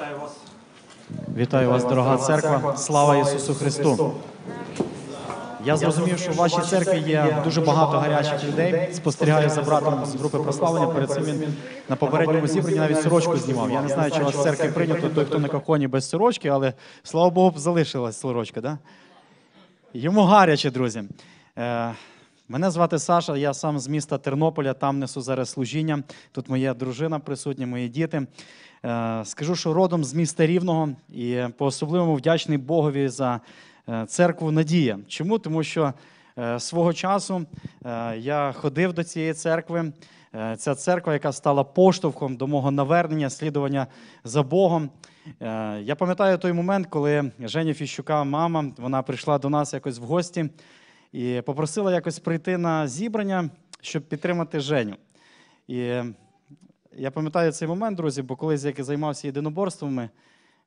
Вітаю вас. Вітаю вас, дорога церква. Слава Ісусу Христу. Я зрозумів, що в вашій церкві є дуже багато гарячих людей. Спостерігаю за братом з групи прославлення. Перед цим він на попередньому зібранні навіть сорочку знімав. Я не знаю, чи у вас в церкві прийнято той, хто на коконі без сорочки, але слава Богу, залишилась сорочка. Да? Йому гаряче, друзі. Мене звати Саша, я сам з міста Тернополя, там несу зараз служіння. Тут моя дружина присутня, мої діти. Е, Скажу, що родом з міста Рівного і по-особливому вдячний Богові за е, церкву Надія. Чому? Тому що е, свого часу я ходив до цієї церкви. Ця церква, яка стала поштовхом до мого навернення, слідування за Богом. Я пам'ятаю той момент, коли Женя Фіщука, мама, вона прийшла до нас якось в гості і попросила якось прийти на зібрання, щоб підтримати Женю. І я пам'ятаю цей момент, друзі, бо колись як я займався єдиноборствами,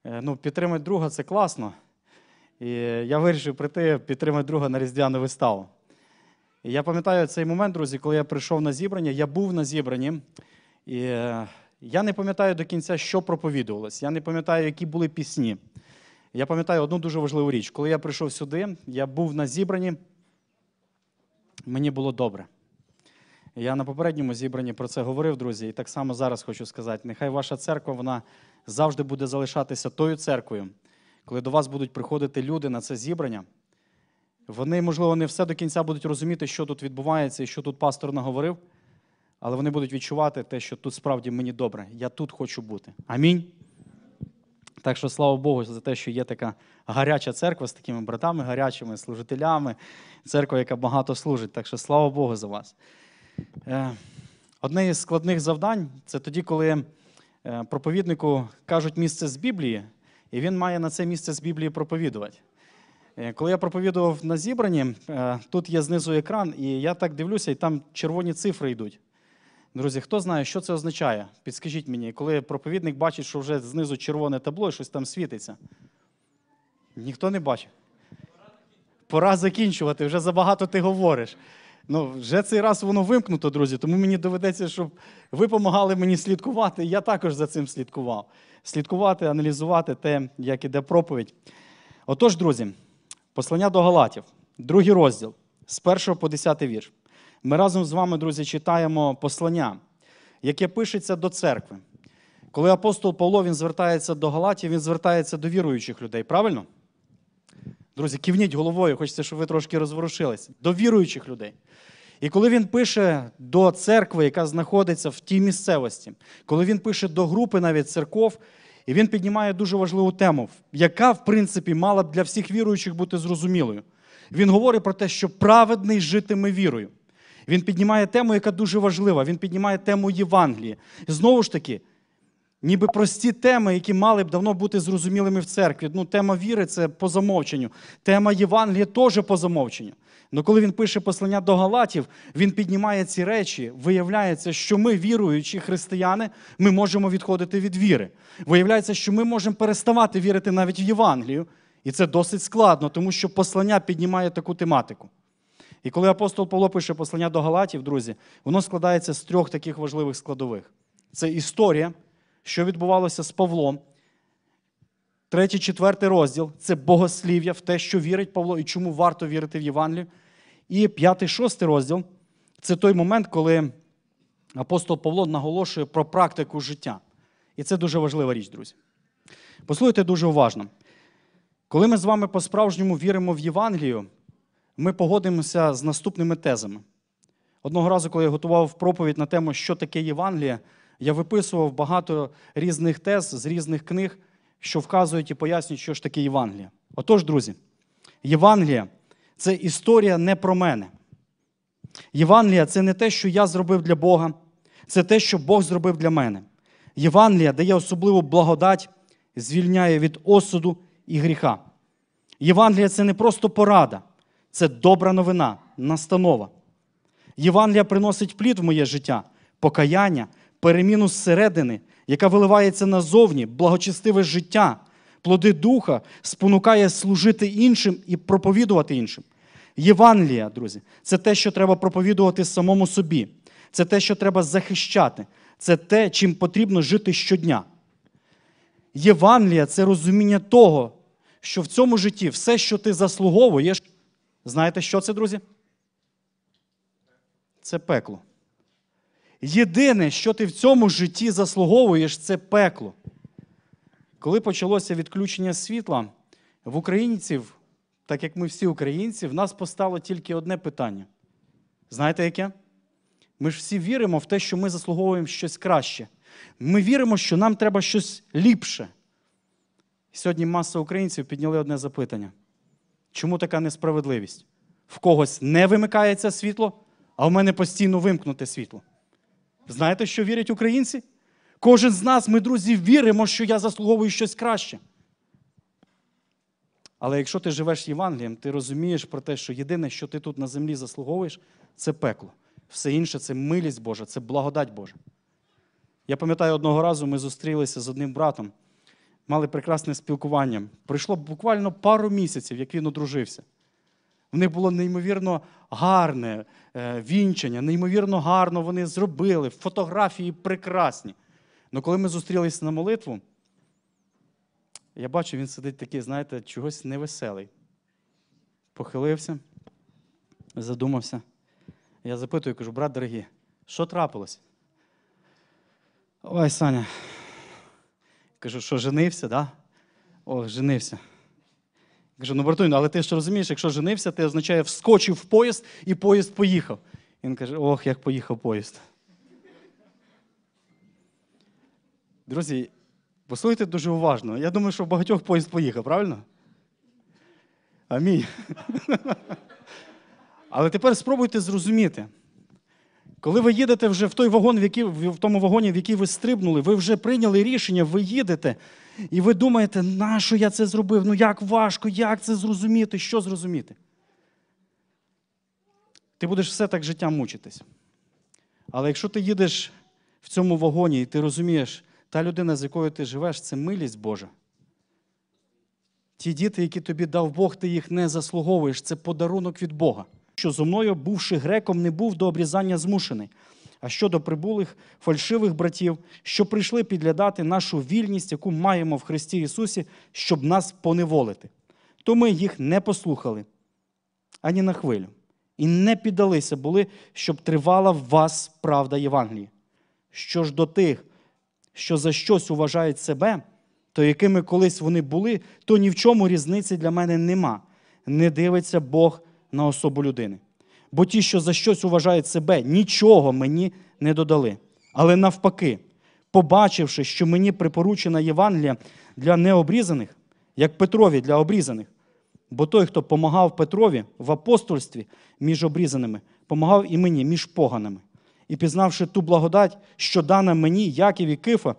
е, ну, підтримати друга це класно. І я вирішив прийти підтримати друга на різдвяну виставу. І я пам'ятаю цей момент, друзі, коли я прийшов на зібрання, я був на зібранні, і е, я не пам'ятаю до кінця, що проповідувалось. Я не пам'ятаю, які були пісні. Я пам'ятаю одну дуже важливу річ. Коли я прийшов сюди, я був на зібранні, мені було добре. Я на попередньому зібранні про це говорив, друзі, і так само зараз хочу сказати: нехай ваша церква вона завжди буде залишатися тою церквою, коли до вас будуть приходити люди на це зібрання. Вони, можливо, не все до кінця будуть розуміти, що тут відбувається і що тут пастор наговорив, але вони будуть відчувати те, що тут справді мені добре. Я тут хочу бути. Амінь. Так що слава Богу за те, що є така гаряча церква з такими братами, гарячими служителями, церква, яка багато служить. Так що слава Богу за вас. Е, Одне із складних завдань це тоді, коли е, проповіднику кажуть місце з Біблії, і він має на це місце з Біблії проповідувати. Е, Коли я проповідував на зібранні, тут є знизу екран, і я так дивлюся, і там червоні цифри йдуть. Друзі, хто знає, що це означає? Підскажіть мені, коли проповідник бачить, що вже знизу червоне табло і щось там світиться. Ніхто не бачить. Пора закінчувати, вже забагато ти говориш. Ну, вже цей раз воно вимкнуто, друзі, тому мені доведеться, щоб ви допомагали мені слідкувати. Я також за цим слідкував. Слідкувати, аналізувати те, як іде проповідь. Отож, друзі, послання до Галатів, другий розділ, з 1 по 10 вірш. Ми разом з вами, друзі, читаємо послання, яке пишеться до церкви. Коли апостол Павло він звертається до Галатів, він звертається до віруючих людей, правильно? Друзі, кивніть головою, хочеться, щоб ви трошки розворушилися. До віруючих людей. І коли він пише до церкви, яка знаходиться в тій місцевості, коли він пише до групи навіть церков, і він піднімає дуже важливу тему, яка, в принципі, мала б для всіх віруючих бути зрозумілою. Він говорить про те, що праведний житиме вірою. Він піднімає тему, яка дуже важлива. Він піднімає тему Євангелії. І знову ж таки, ніби прості теми, які мали б давно бути зрозумілими в церкві. Ну, тема віри це по замовченню. Тема Євангелія теж по замовченню. Але коли він пише послання до Галатів, він піднімає ці речі, виявляється, що ми, віруючі християни, ми можемо відходити від віри. Виявляється, що ми можемо переставати вірити навіть в Євангелію. І це досить складно, тому що послання піднімає таку тематику. І коли апостол Павло пише послання до Галатів, друзі, воно складається з трьох таких важливих складових: це історія, що відбувалося з Павлом. Третій, четвертий розділ це богослів'я в те, що вірить Павло і чому варто вірити в Євангелію. І п'ятий, шостий розділ це той момент, коли апостол Павло наголошує про практику життя. І це дуже важлива річ, друзі. Послухайте дуже уважно. Коли ми з вами по-справжньому віримо в Євангелію, ми погодимося з наступними тезами. Одного разу, коли я готував проповідь на тему, що таке Євангелія, я виписував багато різних тез з різних книг, що вказують і пояснюють, що ж таке Євангелія. Отож, друзі, Євангелія це історія не про мене. Євангелія це не те, що я зробив для Бога, це те, що Бог зробив для мене. Євангелія дає особливу благодать, звільняє від осуду і гріха. Євангелія це не просто порада, це добра новина, настанова. Євангелія приносить плід в моє життя, покаяння, переміну зсередини, яка виливається назовні, благочестиве життя, плоди духа, спонукає служити іншим і проповідувати іншим. Євангелія, друзі, це те, що треба проповідувати самому собі. Це те, що треба захищати. Це те, чим потрібно жити щодня. Євангелія це розуміння того, що в цьому житті все, що ти заслуговуєш, знаєте, що це, друзі? Це пекло. Єдине, що ти в цьому житті заслуговуєш, це пекло. Коли почалося відключення світла, в українців, так як ми всі українці, в нас постало тільки одне питання. Знаєте яке? Ми ж всі віримо в те, що ми заслуговуємо щось краще. Ми віримо, що нам треба щось ліпше. Сьогодні маса українців підняли одне запитання: чому така несправедливість? В когось не вимикається світло, а в мене постійно вимкнуте світло. Знаєте, що вірять українці? Кожен з нас, ми, друзі, віримо, що я заслуговую щось краще. Але якщо ти живеш Євангелієм, ти розумієш про те, що єдине, що ти тут на землі заслуговуєш, це пекло. Все інше це милість Божа, це благодать Божа. Я пам'ятаю, одного разу ми зустрілися з одним братом, мали прекрасне спілкування. Пройшло буквально пару місяців, як він одружився. В них було неймовірно гарне е, вінчання, неймовірно гарно вони зробили, фотографії прекрасні. Але коли ми зустрілися на молитву, я бачу, він сидить такий, знаєте, чогось невеселий. Похилився, задумався. Я запитую, кажу, брат дорогий, що трапилось? Ой, Саня. Кажу, що женився, да? О, женився. Кажу, ну братуй, ну, але ти ж розумієш, якщо женився, це означає вскочив в поїзд і поїзд поїхав. Він каже, ох, як поїхав поїзд. Друзі, послухайте дуже уважно. Я думаю, що в багатьох поїзд поїхав, правильно? Амінь. Але тепер спробуйте зрозуміти. Коли ви їдете вже в той вагон, в, який, в тому вагоні, в який ви стрибнули, ви вже прийняли рішення, ви їдете, і ви думаєте, нащо я це зробив? Ну як важко, як це зрозуміти, що зрозуміти? Ти будеш все так життя мучитись. Але якщо ти їдеш в цьому вагоні і ти розумієш, та людина, з якою ти живеш, це милість Божа. Ті діти, які тобі дав Бог, ти їх не заслуговуєш, це подарунок від Бога. Що зо мною, бувши греком, не був до обрізання змушений. А щодо прибулих фальшивих братів, що прийшли підглядати нашу вільність, яку маємо в Христі Ісусі, щоб нас поневолити. То ми їх не послухали ані на хвилю, і не піддалися були, щоб тривала в вас правда Євангелії. Що ж до тих, що за щось уважають себе, то якими колись вони були, то ні в чому різниці для мене нема. Не дивиться Бог на особу людини. Бо ті, що за щось уважають себе, нічого мені не додали. Але навпаки, побачивши, що мені припоручена Євангелія для необрізаних, як Петрові для обрізаних. Бо той, хто помагав Петрові в апостольстві між обрізаними, помагав і мені між поганими. І пізнавши ту благодать, що дана мені, Яків і Кифа,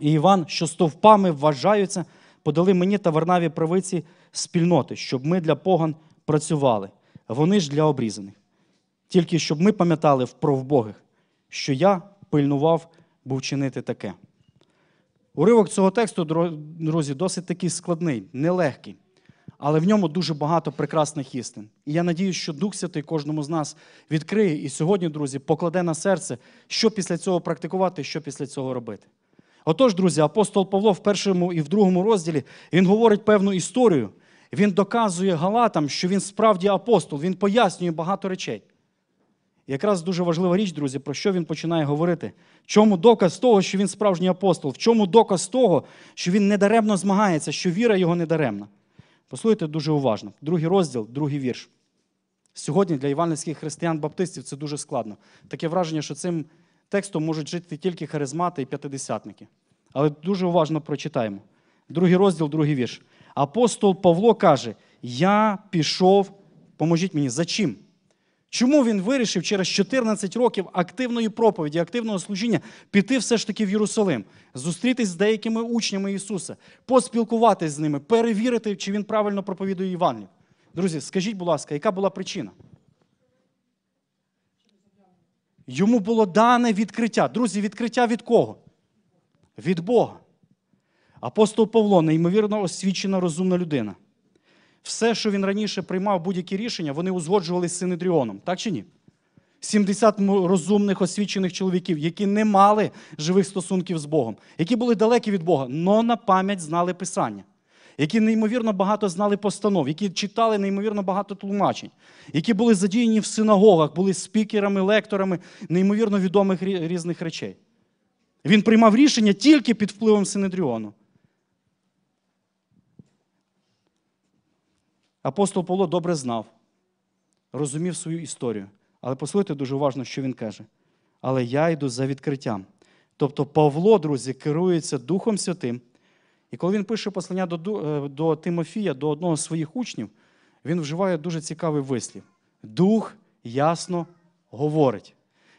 і Іван, що стовпами вважаються, подали мені та Варнаві правиці спільноти, щоб ми для поган працювали, вони ж для обрізаних. Тільки щоб ми пам'ятали про вбогих, що я пильнував був чинити таке. Уривок цього тексту, друзі, досить такий складний, нелегкий, але в ньому дуже багато прекрасних істин. І я надію, що Дух Святий кожному з нас відкриє і сьогодні, друзі, покладе на серце, що після цього практикувати, що після цього робити. Отож, друзі, апостол Павло в першому і в другому розділі він говорить певну історію. Він доказує Галатам, що він справді апостол, він пояснює багато речей. Якраз дуже важлива річ, друзі, про що він починає говорити. В чому доказ того, що він справжній апостол? В чому доказ того, що він недаремно змагається, що віра його недаремна? Послухайте дуже уважно. Другий розділ, другий вірш. Сьогодні для іванівських християн-баптистів це дуже складно. Таке враження, що цим текстом можуть жити тільки харизмати і п'ятидесятники. Але дуже уважно прочитаємо. Другий розділ, другий вірш. Апостол Павло каже: Я пішов, поможіть мені, за чим? Чому він вирішив через 14 років активної проповіді, активного служіння піти все ж таки в Єрусалим, зустрітись з деякими учнями Ісуса, поспілкуватись з ними, перевірити, чи він правильно проповідує Євангелію? Друзі, скажіть, будь ласка, яка була причина? Йому було дане відкриття. Друзі, відкриття від кого? Від Бога. Апостол Павло, неймовірно освічена розумна людина. Все, що він раніше приймав будь-які рішення, вони узгоджувалися з Синедріоном. Так чи ні? 70 розумних, освічених чоловіків, які не мали живих стосунків з Богом, які були далекі від Бога, но на пам'ять знали Писання, які неймовірно багато знали постанов, які читали неймовірно багато тлумачень, які були задіяні в синагогах, були спікерами, лекторами неймовірно відомих різних речей. Він приймав рішення тільки під впливом Синедріону. Апостол Павло добре знав, розумів свою історію. Але послухайте дуже уважно, що він каже. Але я йду за відкриттям. Тобто Павло, друзі, керується Духом Святим. І коли він пише послання до, е, до Тимофія, до одного з своїх учнів, він вживає дуже цікавий вислів. Дух ясно говорить.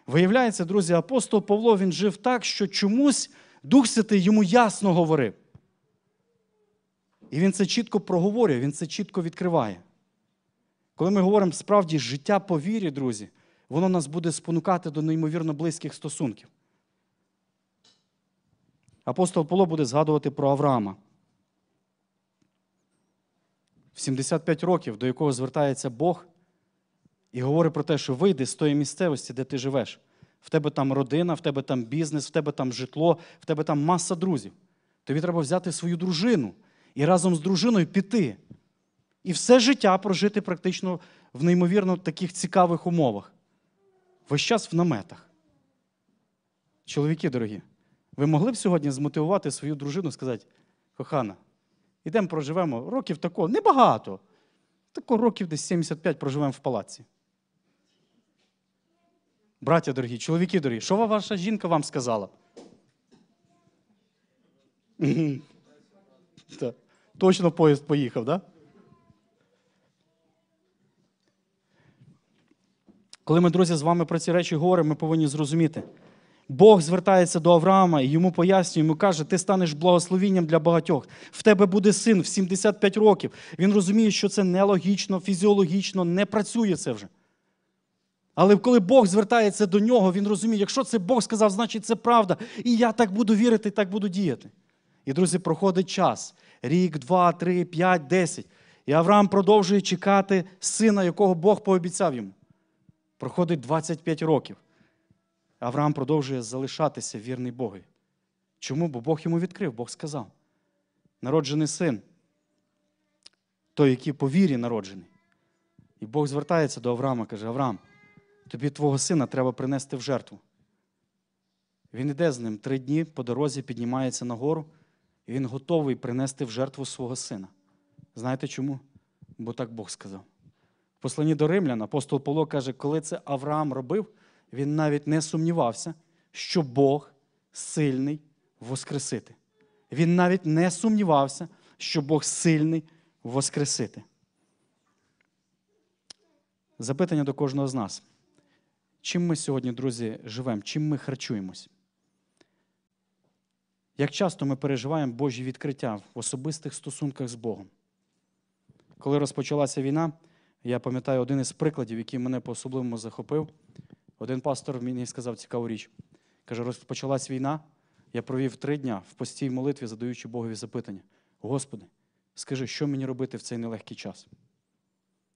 Виявляється, друзі, апостол Павло він жив так, що чомусь Дух Святий йому ясно говорив. І він це чітко проговорює, він це чітко відкриває. Коли ми говоримо справді життя по вірі, друзі, воно нас буде спонукати до неймовірно близьких стосунків. Апостол Павло буде згадувати про Авраама. В 75 років, до якого звертається Бог, і говорить про те, що вийди з тої місцевості, де ти живеш. В тебе там родина, в тебе там бізнес, в тебе там житло, в тебе там маса друзів. Тобі треба взяти свою дружину і разом з дружиною піти. І все життя прожити практично в неймовірно таких цікавих умовах. Весь час в наметах. Чоловіки дорогі, ви могли б сьогодні змотивувати свою дружину сказати, кохана, ідемо проживемо років тако, небагато. Тако років десь 75 проживемо в палаці. Браття дорогі, чоловіки дорогі, що ваша жінка вам сказала? Точно поїзд поїхав? Да? Коли ми, друзі, з вами про ці речі говоримо, ми повинні зрозуміти. Бог звертається до Авраама і йому пояснює, йому каже, ти станеш благословінням для багатьох. В тебе буде син в 75 років. Він розуміє, що це нелогічно, фізіологічно, не працює це вже. Але коли Бог звертається до нього, він розуміє, якщо це Бог сказав, значить це правда. І я так буду вірити, і так буду діяти. І, друзі, проходить час. Рік, два, три, п'ять, десять. І Авраам продовжує чекати сина, якого Бог пообіцяв йому. Проходить 25 років. Авраам продовжує залишатися вірний Богу. Чому? Бо Бог йому відкрив, Бог сказав. Народжений син, той, який по вірі народжений. І Бог звертається до Авраама, каже: Авраам, тобі твого сина треба принести в жертву. Він йде з ним три дні по дорозі, піднімається на гору, і він готовий принести в жертву свого сина. Знаєте чому? Бо так Бог сказав. В посланні до римлян апостол Павло каже, коли це Авраам робив, він навіть не сумнівався, що Бог сильний воскресити. Він навіть не сумнівався, що Бог сильний воскресити. Запитання до кожного з нас. Чим ми сьогодні, друзі, живемо? Чим ми харчуємось? Як часто ми переживаємо Божі відкриття в особистих стосунках з Богом? Коли розпочалася війна, я пам'ятаю один із прикладів, який мене по-особливому захопив. Один пастор мені сказав цікаву річ. Каже, розпочалась війна, я провів три дня в постій молитві, задаючи Богові запитання. Господи, скажи, що мені робити в цей нелегкий час?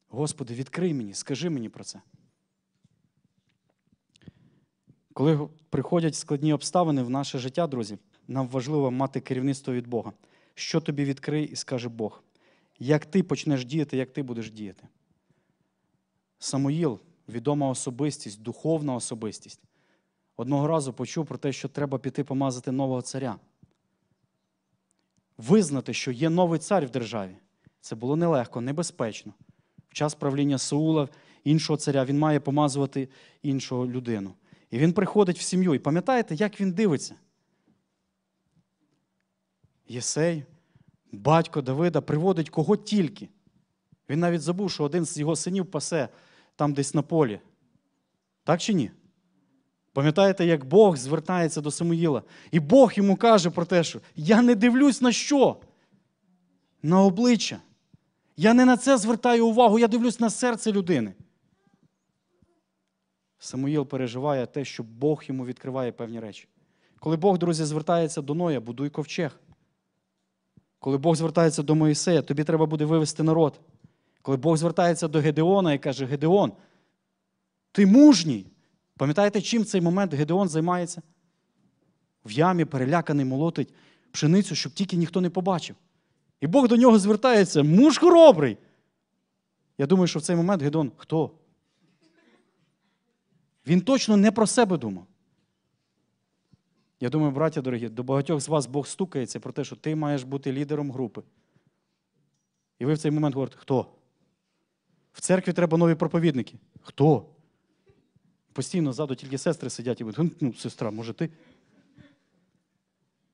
Господи, відкрий мені, скажи мені про це. Коли приходять складні обставини в наше життя, друзі, нам важливо мати керівництво від Бога. Що тобі відкриє і скаже Бог? Як ти почнеш діяти, як ти будеш діяти? Самуїл, відома особистість, духовна особистість, одного разу почув про те, що треба піти помазати нового царя. Визнати, що є новий цар в державі. Це було нелегко, небезпечно. В час правління Саула, іншого царя, він має помазувати іншого людину. І він приходить в сім'ю. І пам'ятаєте, як він дивиться? Єсей, батько Давида, приводить кого тільки. Він навіть забув, що один з його синів пасе там десь на полі. Так чи ні? Пам'ятаєте, як Бог звертається до Самуїла, і Бог йому каже про те, що я не дивлюсь на що? На обличчя. Я не на це звертаю увагу, я дивлюсь на серце людини. Самуїл переживає те, що Бог йому відкриває певні речі. Коли Бог, друзі, звертається до Ноя, будуй ковчег. Коли Бог звертається до Моїсея, тобі треба буде вивести народ. Коли Бог звертається до Гедеона і каже: Гедеон, ти мужній, Пам'ятаєте, чим цей момент Гедеон займається? В ямі переляканий молотить пшеницю, щоб тільки ніхто не побачив. І Бог до нього звертається, муж хоробрий. Я думаю, що в цей момент Гедеон хто? Він точно не про себе думав. Я думаю, браття дорогі, до багатьох з вас Бог стукається про те, що ти маєш бути лідером групи. І ви в цей момент говорите, хто? В церкві треба нові проповідники. Хто? Постійно ззаду тільки сестри сидять і будуть, ну, сестра, може ти?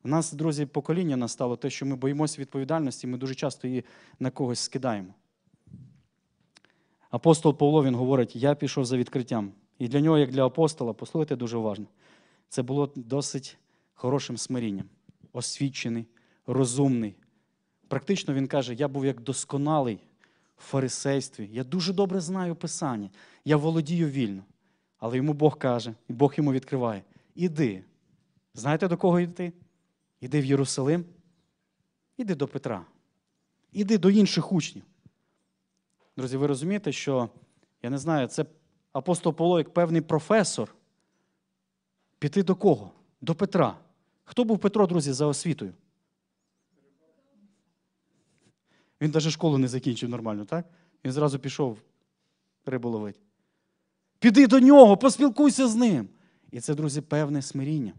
У нас, друзі, покоління настало те, що ми боїмося відповідальності, ми дуже часто її на когось скидаємо. Апостол Павло він говорить: я пішов за відкриттям. І для нього, як для апостола, послухайте дуже уважно, це було досить хорошим смирінням. Освічений, розумний. Практично він каже: я був як досконалий в фарисействі. Я дуже добре знаю Писання, я володію вільно. Але йому Бог каже, і Бог йому відкриває: іди. Знаєте, до кого йти? Іди в Єрусалим, іди до Петра, іди до інших учнів. Друзі, ви розумієте, що, я не знаю, це апостол Павло як певний професор. Піти до кого? До Петра. Хто був Петро, друзі, за освітою? Він навіть школу не закінчив нормально, так? Він зразу пішов рибу ловити. Піди до нього, поспілкуйся з ним. І це, друзі, певне смиріння.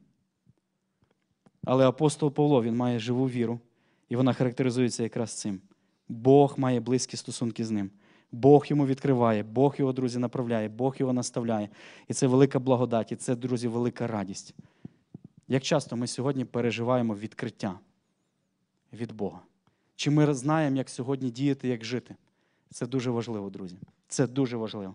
Але апостол Павло він має живу віру, і вона характеризується якраз цим. Бог має близькі стосунки з ним. Бог йому відкриває, Бог його, друзі, направляє, Бог його наставляє. І це велика благодать, і це, друзі, велика радість. Як часто ми сьогодні переживаємо відкриття від Бога? Чи ми знаємо, як сьогодні діяти, як жити? Це дуже важливо, друзі. Це дуже важливо.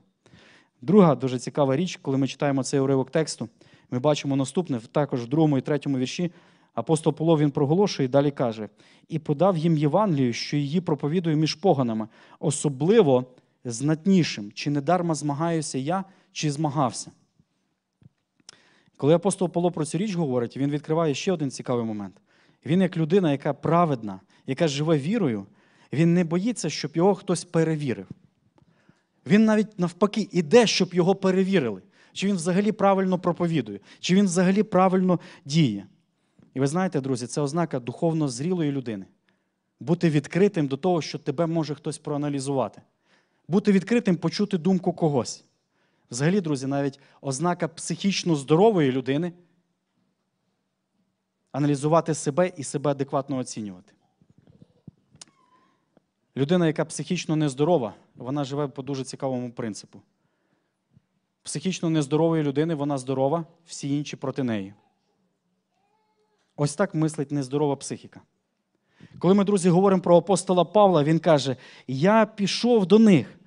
Друга дуже цікава річ, коли ми читаємо цей уривок тексту, ми бачимо наступне, також в другому і третьому вірші. Апостол Павло він проголошує і далі каже: і подав їм Євангелію, що її проповідую між поганами, особливо знатнішим, чи не дарма змагаюся я, чи змагався. Коли апостол Павло про цю річ говорить, він відкриває ще один цікавий момент. Він, як людина, яка праведна, яка живе вірою, він не боїться, щоб його хтось перевірив. Він навіть навпаки іде, щоб його перевірили, чи він взагалі правильно проповідує, чи він взагалі правильно діє. І ви знаєте, друзі, це ознака духовно зрілої людини. Бути відкритим до того, що тебе може хтось проаналізувати. Бути відкритим, почути думку когось. Взагалі, друзі, навіть ознака психічно здорової людини аналізувати себе і себе адекватно оцінювати. Людина, яка психічно нездорова, вона живе по дуже цікавому принципу. Психічно нездорової людини вона здорова, всі інші проти неї. Ось так мислить нездорова психіка. Коли ми, друзі, говоримо про апостола Павла, він каже: Я пішов до них.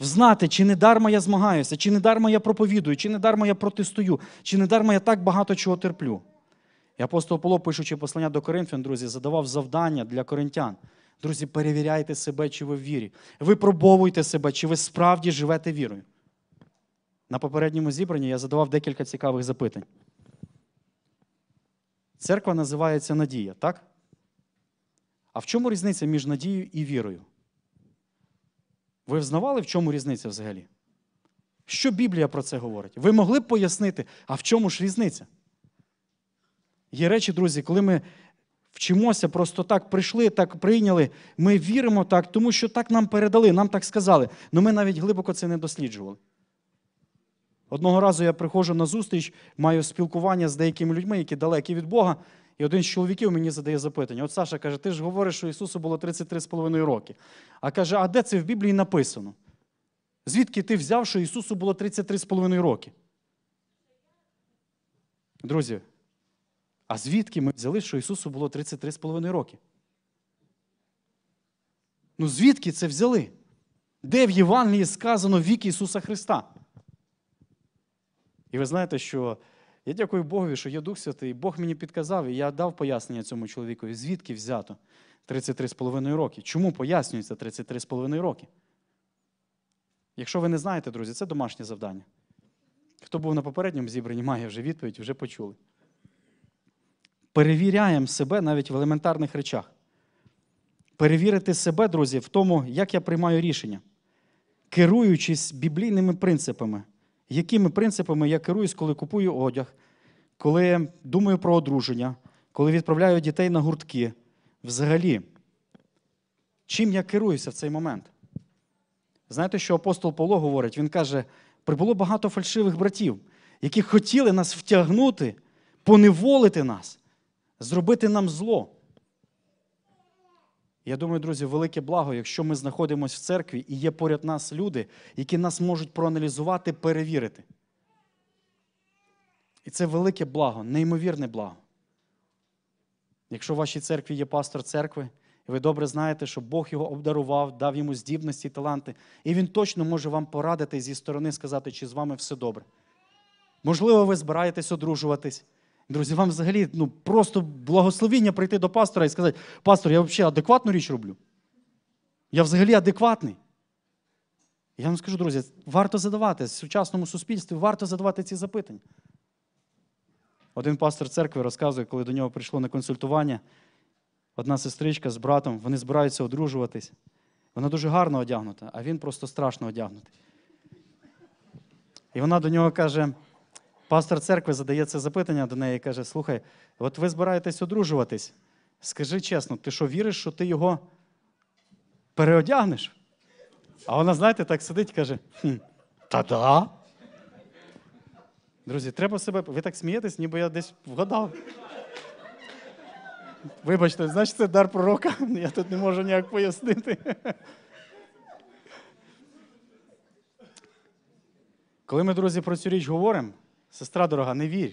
Взнати, чи не дарма я змагаюся, чи не дарма я проповідую, чи не дарма я протестую, чи не дарма я так багато чого терплю. І апостол Павло, пишучи послання до Коринфян, друзі, задавав завдання для коринтян. Друзі, перевіряйте себе, чи ви в вірі. Випробовуйте себе, чи ви справді живете вірою. На попередньому зібранні я задавав декілька цікавих запитань. Церква називається Надія, так? А в чому різниця між надією і вірою? Ви взнавали, в чому різниця взагалі? Що Біблія про це говорить? Ви могли б пояснити, а в чому ж різниця? Є речі, друзі, коли ми вчимося, просто так прийшли, так прийняли, ми віримо так, тому що так нам передали, нам так сказали. але ми навіть глибоко це не досліджували. Одного разу я приходжу на зустріч, маю спілкування з деякими людьми, які далекі від Бога. І один з чоловіків мені задає запитання: От Саша каже, ти ж говориш, що Ісусу було 33,5 роки. А каже, а де це в Біблії написано? Звідки ти взяв, що Ісусу було 33,5 роки? Друзі, а звідки ми взяли, що Ісусу було 33,5 роки? Ну звідки це взяли? Де в Євангелії сказано вік Ісуса Христа? І ви знаєте, що я дякую Богові, що є Дух Святий, Бог мені підказав, і я дав пояснення цьому чоловікові, звідки взято 33,5 роки. Чому пояснюється 33,5 роки? Якщо ви не знаєте, друзі, це домашнє завдання. Хто був на попередньому зібранні, має вже відповідь, вже почули. Перевіряємо себе навіть в елементарних речах. Перевірити себе, друзі, в тому, як я приймаю рішення, керуючись біблійними принципами якими принципами я керуюсь, коли купую одяг, коли думаю про одруження, коли відправляю дітей на гуртки. Взагалі, чим я керуюся в цей момент? Знаєте, що апостол Павло говорить? Він каже: прибуло багато фальшивих братів, які хотіли нас втягнути, поневолити нас, зробити нам зло. Я думаю, друзі, велике благо, якщо ми знаходимося в церкві і є поряд нас люди, які нас можуть проаналізувати, перевірити. І це велике благо, неймовірне благо. Якщо в вашій церкві є пастор церкви, і ви добре знаєте, що Бог його обдарував, дав йому здібності і таланти, і він точно може вам порадити зі сторони сказати, чи з вами все добре. Можливо, ви збираєтесь одружуватись. Друзі, вам взагалі ну, просто благословіння прийти до пастора і сказати, пастор, я взагалі адекватну річ роблю. Я взагалі адекватний. Я вам скажу, друзі, варто задавати в сучасному суспільстві, варто задавати ці запитання. Один пастор церкви розказує, коли до нього прийшло на консультування, одна сестричка з братом, вони збираються одружуватись. Вона дуже гарно одягнута, а він просто страшно одягнутий. І вона до нього каже: пастор церкви задає це запитання до неї і каже: Слухай, от ви збираєтесь одружуватись. Скажи чесно, ти що віриш, що ти його переодягнеш? А вона, знаєте, так сидить і каже: хм, та-да. Друзі, треба себе. Ви так смієтесь, ніби я десь вгадав. Вибачте, значить, це дар пророка. Я тут не можу ніяк пояснити. Коли ми, друзі, про цю річ говоримо, сестра дорога, не вірь.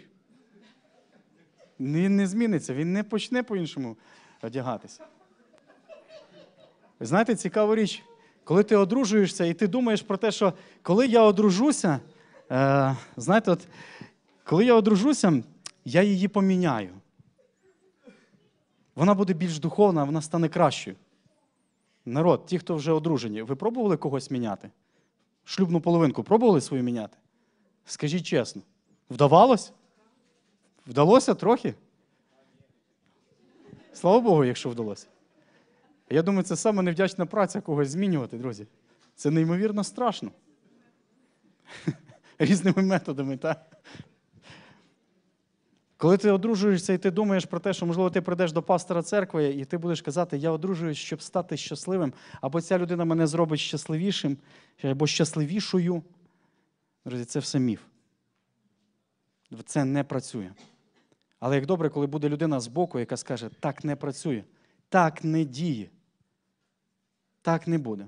Він не зміниться, він не почне по-іншому одягатися. Знаєте, цікава річ, коли ти одружуєшся і ти думаєш про те, що коли я одружуся, е, знаєте, от, коли я одружуся, я її поміняю. Вона буде більш духовна, вона стане кращою. Народ, ті, хто вже одружені, ви пробували когось міняти? Шлюбну половинку пробували свою міняти? Скажіть чесно, вдавалось? Вдалося трохи? Слава Богу, якщо вдалося. Я думаю, це саме невдячна праця когось змінювати, друзі. Це неймовірно страшно. Різними методами, так? Коли ти одружуєшся і ти думаєш про те, що, можливо, ти прийдеш до пастора церкви, і ти будеш казати, я одружуюсь, щоб стати щасливим, або ця людина мене зробить щасливішим, або щасливішою. Друзі, це все міф. Це не працює. Але як добре, коли буде людина з боку, яка скаже, так не працює, так не діє. Так не буде.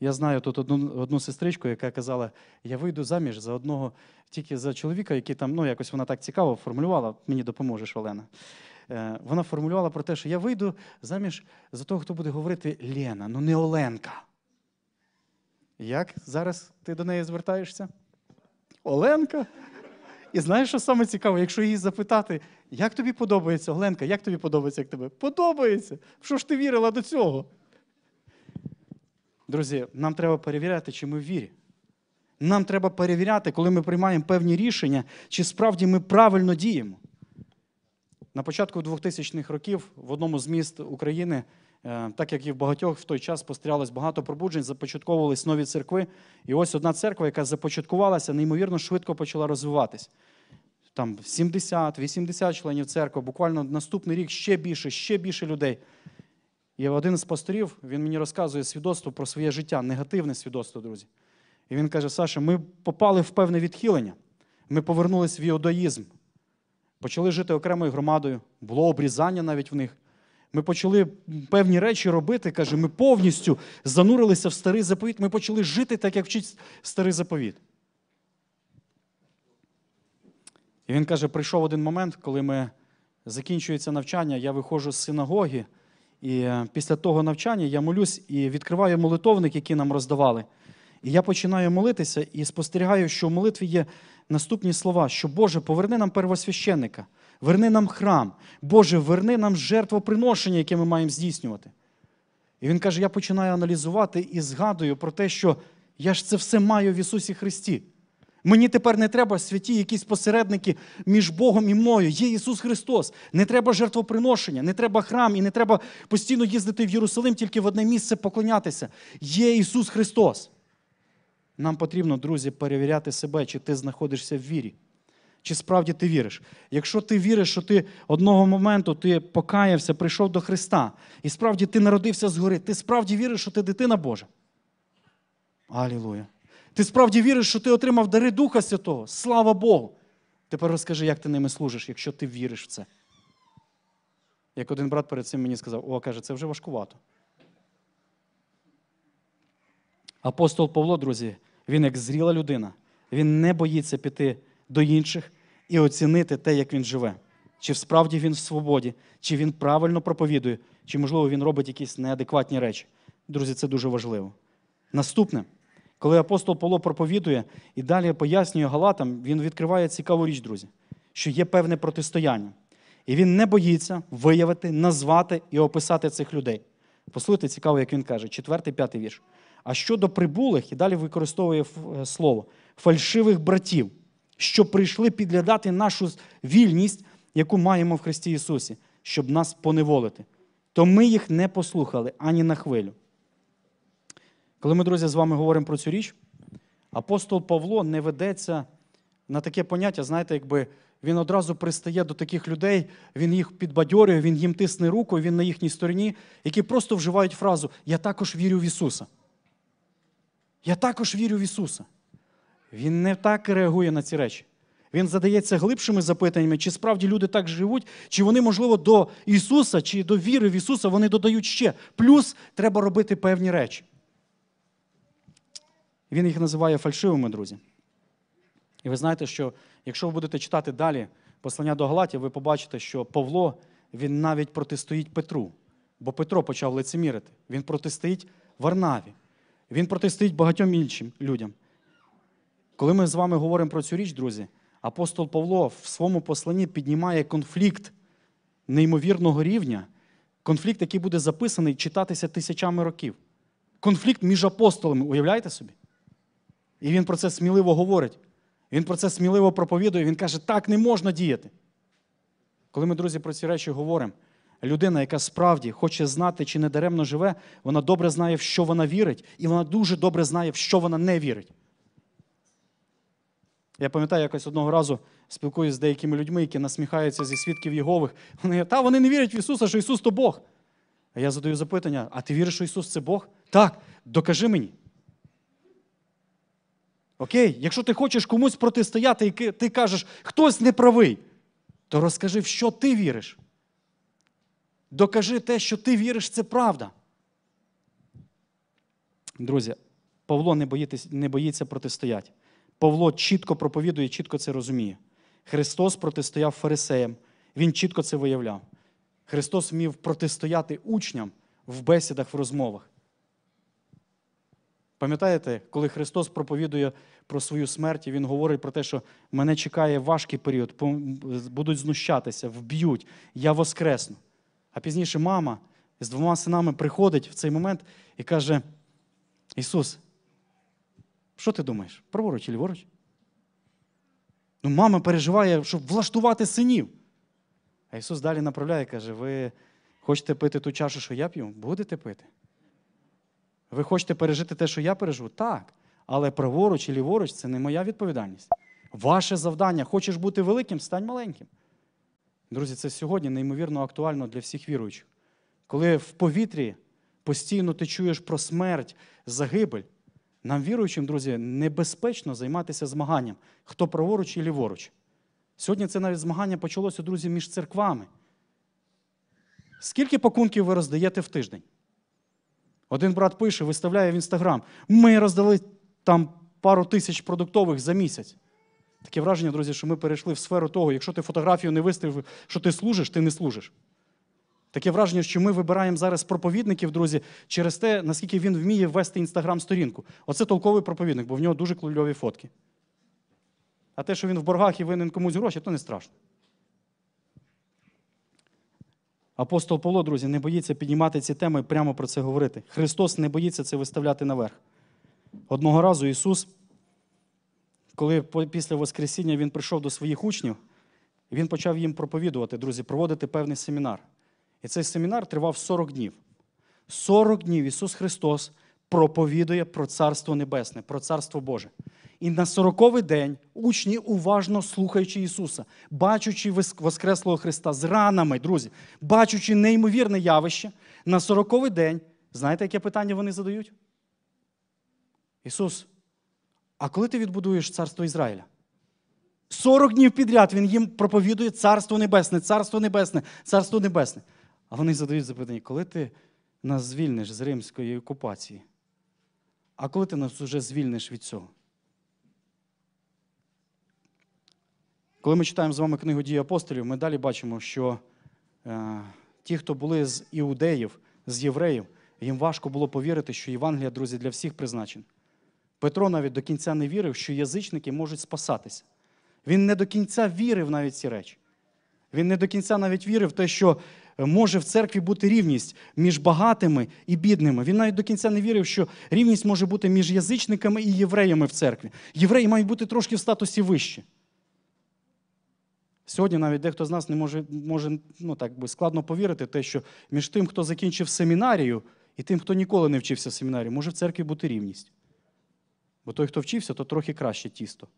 Я знаю тут одну одну сестричку, яка казала: я вийду заміж за одного, тільки за чоловіка, який там, ну якось вона так цікаво формулювала, мені допоможеш, Олена. Е, вона формулювала про те, що я вийду заміж за того, хто буде говорити Лена, ну не Оленка. Як зараз ти до неї звертаєшся? Оленка? І знаєш, що саме цікаве, якщо її запитати, як тобі подобається, Оленка, як тобі подобається, як тебе? Подобається. Що ж ти вірила до цього? Друзі, нам треба перевіряти, чи ми в вірі. Нам треба перевіряти, коли ми приймаємо певні рішення, чи справді ми правильно діємо. На початку 2000-х років в одному з міст України, так як і в багатьох в той час спостерігалось багато пробуджень, започатковувались нові церкви. І ось одна церква, яка започаткувалася, неймовірно швидко почала розвиватись. Там 70-80 членів церкви, буквально наступний рік ще більше, ще більше людей. І один з пасторів, він мені розказує свідоцтво про своє життя, негативне свідоцтво, друзі. І він каже: Саша, ми попали в певне відхилення. Ми повернулись в іудаїзм. Почали жити окремою громадою, було обрізання навіть в них. Ми почали певні речі робити, каже, ми повністю занурилися в старий заповіт. Ми почали жити так, як вчить старий заповіт. І він каже: прийшов один момент, коли ми закінчується навчання, я виходжу з синагоги. І е, після того навчання я молюсь і відкриваю молитовник, який нам роздавали. І я починаю молитися і спостерігаю, що в молитві є наступні слова: що Боже, поверни нам первосвященника, верни нам храм, Боже, верни нам жертвоприношення, яке ми маємо здійснювати. І він каже: я починаю аналізувати і згадую про те, що я ж це все маю в Ісусі Христі. Мені тепер не треба святі якісь посередники між Богом і мною. Є Ісус Христос. Не треба жертвоприношення, не треба храм і не треба постійно їздити в Єрусалим тільки в одне місце поклонятися. Є Ісус Христос. нам потрібно, друзі, перевіряти себе, чи ти знаходишся в вірі. Чи справді ти віриш? Якщо ти віриш, що ти одного моменту ти покаявся, прийшов до Христа, і справді ти народився згори, ти справді віриш, що ти дитина Божа. Алілуя. Ти справді віриш, що ти отримав дари Духа Святого. Слава Богу. Тепер розкажи, як ти ними служиш, якщо ти віриш в це. Як один брат перед цим мені сказав: о, каже, це вже важкувато. Апостол Павло, друзі, він як зріла людина, він не боїться піти до інших і оцінити те, як він живе. Чи справді він в свободі, чи він правильно проповідує, чи, можливо, він робить якісь неадекватні речі. Друзі, це дуже важливо. Наступне, коли апостол Павло проповідує і далі пояснює Галатам, він відкриває цікаву річ, друзі, що є певне протистояння. І він не боїться виявити, назвати і описати цих людей. Послухайте, цікаво, як він каже, четвертий, п'ятий вірш. А щодо прибулих, і далі використовує е, слово фальшивих братів, що прийшли підглядати нашу вільність, яку маємо в Христі Ісусі, щоб нас поневолити, то ми їх не послухали ані на хвилю. Коли ми, друзі, з вами говоримо про цю річ, апостол Павло не ведеться на таке поняття, знаєте, якби він одразу пристає до таких людей, він їх підбадьорює, він їм тисне руку, він на їхній стороні, які просто вживають фразу Я також вірю в Ісуса. Я також вірю в Ісуса. Він не так реагує на ці речі. Він задається глибшими запитаннями, чи справді люди так живуть, чи вони, можливо, до Ісуса, чи до віри в Ісуса вони додають ще. Плюс треба робити певні речі. Він їх називає фальшивими, друзі. І ви знаєте, що якщо ви будете читати далі послання до Галатів, ви побачите, що Павло він навіть протистоїть Петру, бо Петро почав лицемірити. Він протистоїть Варнаві, він протистоїть багатьом іншим людям. Коли ми з вами говоримо про цю річ, друзі, апостол Павло в своєму посланні піднімає конфлікт неймовірного рівня, конфлікт, який буде записаний читатися тисячами років. Конфлікт між апостолами, уявляєте собі? І він про це сміливо говорить. Він про це сміливо проповідує. Він каже, так не можна діяти. Коли ми, друзі, про ці речі говоримо, людина, яка справді хоче знати, чи не даремно живе, вона добре знає, в що вона вірить, і вона дуже добре знає, в що вона не вірить. Я пам'ятаю, якось одного разу спілкуюся з деякими людьми, які насміхаються зі свідків Єгових. Вони кажуть, та вони не вірять в Ісуса, що Ісус то Бог. А я задаю запитання: а ти віриш, що Ісус це Бог? Так, докажи мені. Окей, якщо ти хочеш комусь протистояти, і ти кажеш, хтось не правий, то розкажи, в що ти віриш. Докажи те, що ти віриш, це правда. Друзі, Павло не, боїтесь, не боїться протистояти. Павло чітко проповідує, чітко це розуміє. Христос протистояв фарисеям, Він чітко це виявляв. Христос вмів протистояти учням в бесідах, в розмовах. Пам'ятаєте, коли Христос проповідує про свою смерть, Він говорить про те, що мене чекає важкий період, будуть знущатися, вб'ють, я воскресну. А пізніше мама з двома синами приходить в цей момент і каже: Ісус, що ти думаєш? Праворуч чи ліворуч? Ну, мама переживає, щоб влаштувати синів. А Ісус далі направляє і каже: ви хочете пити ту чашу, що я п'ю? Будете пити. Ви хочете пережити те, що я переживу? Так. Але праворуч і ліворуч це не моя відповідальність. Ваше завдання. Хочеш бути великим, стань маленьким. Друзі, це сьогодні неймовірно актуально для всіх віруючих. Коли в повітрі постійно ти чуєш про смерть, загибель, нам, віруючим, друзі, небезпечно займатися змаганням, хто праворуч і ліворуч. Сьогодні це навіть змагання почалося, друзі, між церквами. Скільки пакунків ви роздаєте в тиждень? Один брат пише, виставляє в інстаграм. Ми роздали там пару тисяч продуктових за місяць. Таке враження, друзі, що ми перейшли в сферу того, якщо ти фотографію не виставив, що ти служиш, ти не служиш. Таке враження, що ми вибираємо зараз проповідників, друзі, через те, наскільки він вміє ввести інстаграм-сторінку. Оце толковий проповідник, бо в нього дуже клюві фотки. А те, що він в боргах і винен комусь гроші, то не страшно. Апостол Павло, друзі, не боїться піднімати ці теми і прямо про це говорити. Христос не боїться це виставляти наверх. Одного разу Ісус, коли після Воскресіння Він прийшов до своїх учнів, Він почав їм проповідувати, друзі, проводити певний семінар. І цей семінар тривав 40 днів. 40 днів Ісус Христос проповідує про Царство Небесне, про Царство Боже. І на сороковий день учні, уважно слухаючи Ісуса, бачучи Воскреслого Христа з ранами, друзі, бачучи неймовірне явище, на сороковий день, знаєте, яке питання вони задають? Ісус, а коли ти відбудуєш царство Ізраїля? 40 днів підряд він їм проповідує Царство Небесне, Царство Небесне, Царство Небесне. А вони задають запитання, коли ти нас звільниш з римської окупації? А коли ти нас вже звільниш від цього? Коли ми читаємо з вами книгу дії апостолів, ми далі бачимо, що е, ті, хто були з іудеїв, з євреїв, їм важко було повірити, що Євангелія, друзі, для всіх призначена. Петро навіть до кінця не вірив, що язичники можуть спасатися. Він не до кінця вірив навіть ці речі. Він не до кінця навіть вірив в те, що може в церкві бути рівність між багатими і бідними. Він навіть до кінця не вірив, що рівність може бути між язичниками і євреями в церкві. Євреї мають бути трошки в статусі вище. Сьогодні навіть дехто з нас не може, може ну, так би складно повірити, те, що між тим, хто закінчив семінарію, і тим, хто ніколи не вчився в семінарії, може в церкві бути рівність. Бо той, хто вчився, то трохи краще тісто.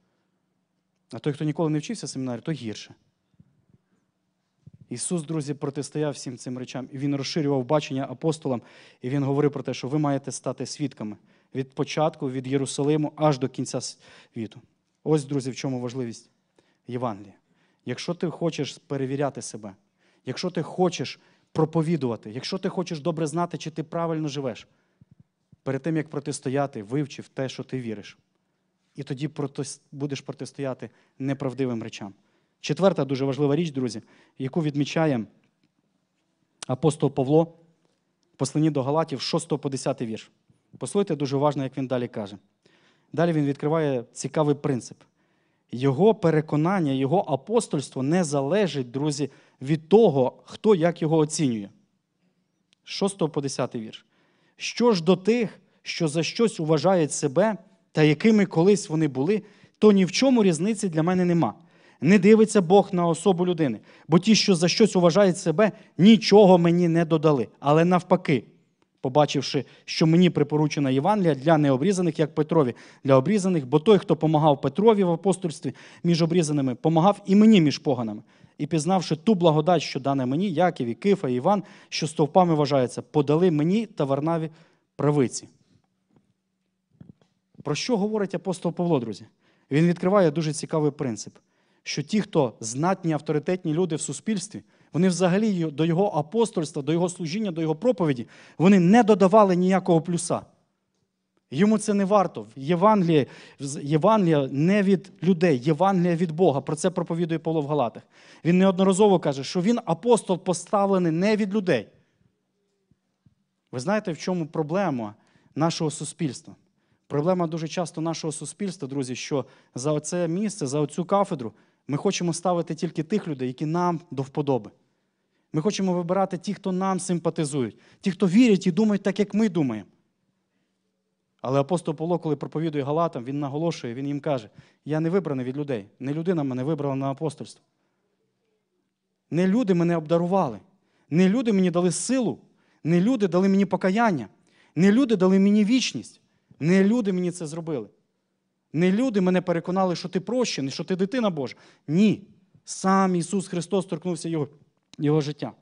А той, хто ніколи не вчився в семінарі, то гірше. Ісус, друзі, протистояв всім цим речам. І Він розширював бачення апостолам, і Він говорив про те, що ви маєте стати свідками від початку, від Єрусалиму аж до кінця світу. Ось, друзі, в чому важливість Євангелія. Якщо ти хочеш перевіряти себе, якщо ти хочеш проповідувати, якщо ти хочеш добре знати, чи ти правильно живеш, перед тим, як протистояти, вивчив те, що ти віриш. І тоді будеш протистояти неправдивим речам. Четверта дуже важлива річ, друзі, яку відмічає апостол Павло в посланні до Галатів з 6 по 10 вірш. Послухайте дуже уважно, як він далі каже. Далі він відкриває цікавий принцип. Його переконання, його апостольство не залежить, друзі, від того, хто як його оцінює. З 6 по 10 вірш. Що ж до тих, що за щось вважають себе, та якими колись вони були, то ні в чому різниці для мене нема. Не дивиться Бог на особу людини, бо ті, що за щось вважають себе, нічого мені не додали. Але навпаки, побачивши, що мені припоручена Євангелія для необрізаних, як Петрові, для обрізаних, бо той, хто помагав Петрові в апостольстві між обрізаними, помагав і мені між поганими. І пізнавши ту благодать, що дане мені, Яків, і Кифа, і Іван, що стовпами вважаються, подали мені та Варнаві правиці. Про що говорить апостол Павло, друзі? Він відкриває дуже цікавий принцип, що ті, хто знатні, авторитетні люди в суспільстві, вони взагалі до його апостольства, до його служіння, до його проповіді, вони не додавали ніякого плюса. Йому це не варто. Євангелія, Євангелія не від людей, Євангелія від Бога. Про це проповідує Павло в Галатах. Він неодноразово каже, що він апостол поставлений не від людей. Ви знаєте, в чому проблема нашого суспільства? Проблема дуже часто нашого суспільства, друзі, що за оце місце, за оцю кафедру ми хочемо ставити тільки тих людей, які нам до вподоби. Ми хочемо вибирати ті, хто нам симпатизують, ті, хто вірять і думають так, як ми думаємо. Але апостол Павло, коли проповідує Галатам, він наголошує, він їм каже: я не вибраний від людей. Не людина мене вибрала на апостольство. Не люди мене обдарували. Не люди мені дали силу, не люди дали мені покаяння, не люди дали мені вічність. Не люди мені це зробили. Не люди мене переконали, що ти прощений, що ти дитина Божа. Ні. Сам Ісус Христос торкнувся його, його життя.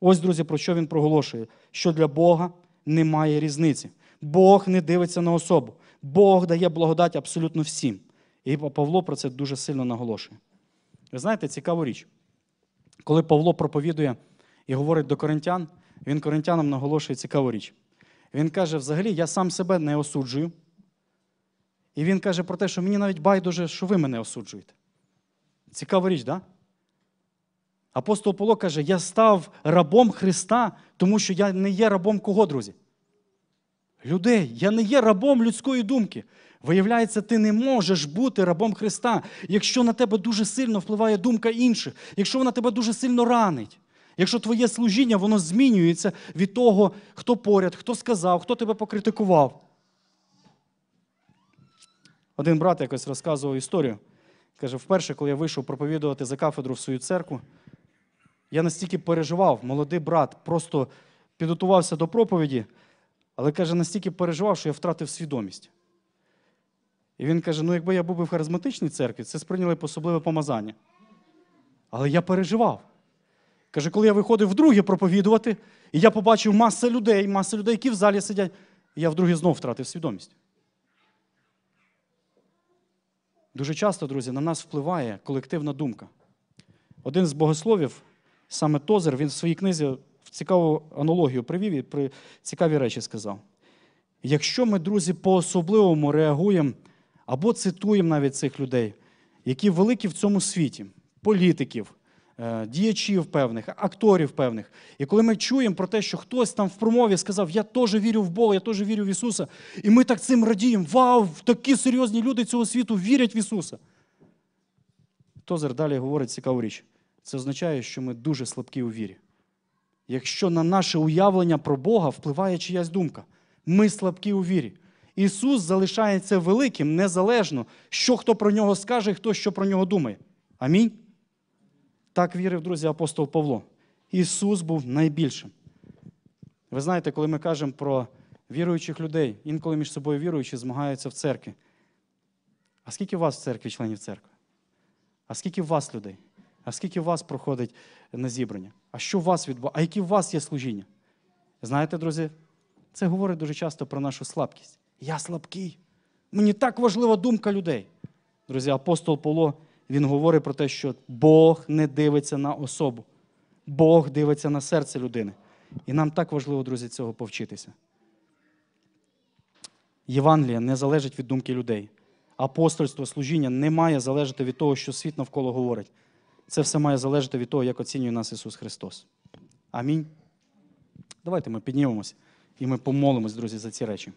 Ось, друзі, про що він проголошує: що для Бога немає різниці. Бог не дивиться на особу. Бог дає благодать абсолютно всім. І Павло про це дуже сильно наголошує. Ви знаєте, цікаву річ. Коли Павло проповідує і говорить до коринтян, він коринтянам наголошує цікаву річ. Він каже: взагалі, я сам себе не осуджую. І він каже про те, що мені навіть байдуже, що ви мене осуджуєте. Цікава річ, да? Апостол Павло каже: я став рабом Христа, тому що я не є рабом кого, друзі? Людей, я не є рабом людської думки. Виявляється, ти не можеш бути рабом Христа, якщо на тебе дуже сильно впливає думка інших, якщо вона тебе дуже сильно ранить. Якщо твоє служіння воно змінюється від того, хто поряд, хто сказав, хто тебе покритикував. Один брат якось розказував історію. Каже, вперше, коли я вийшов проповідувати за кафедру в свою церкву, я настільки переживав, молодий брат просто підготувався до проповіді, Але каже, настільки переживав, що я втратив свідомість. І він каже: ну, якби я був би в харизматичній церкві, це сприйняли б особливе помазання. Але я переживав. Каже, коли я виходив вдруге проповідувати, і я побачив маса людей, маса людей, які в залі сидять, я вдруге знов втратив свідомість. Дуже часто, друзі, на нас впливає колективна думка. Один з богословів, саме Тозер, він в своїй книзі в цікаву аналогію привів і при цікаві речі сказав. Якщо ми, друзі, по-особливому реагуємо або цитуємо навіть цих людей, які великі в цьому світі, політиків, діячів певних, акторів певних. І коли ми чуємо про те, що хтось там в промові сказав, я теж вірю в Бога, я теж вірю в Ісуса, і ми так цим радіємо, вау, такі серйозні люди цього світу вірять в Ісуса. Тозер далі говорить цікаву річ. Це означає, що ми дуже слабкі у вірі. Якщо на наше уявлення про Бога впливає чиясь думка, ми слабкі у вірі. Ісус залишається великим незалежно, що хто про нього скаже, хто що про нього думає. Амінь. Так вірив, друзі, апостол Павло. Ісус був найбільшим. Ви знаєте, коли ми кажемо про віруючих людей, інколи між собою віруючі змагаються в церкві. А скільки у вас в церкві членів церкви? А скільки у вас людей? А скільки у вас проходить на зібрання? А що у вас відбувається? А які у вас є служіння? Знаєте, друзі, це говорить дуже часто про нашу слабкість. Я слабкий. Мені так важлива думка людей. Друзі, апостол Павло, він говорить про те, що Бог не дивиться на особу. Бог дивиться на серце людини. І нам так важливо, друзі, цього повчитися. Євангелія не залежить від думки людей. Апостольство, служіння не має залежати від того, що світ навколо говорить. Це все має залежати від того, як оцінює нас Ісус Христос. Амінь. Давайте ми піднімемось і ми помолимось, друзі, за ці речі.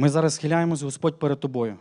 Ми зараз схиляємось, Господь, перед тобою.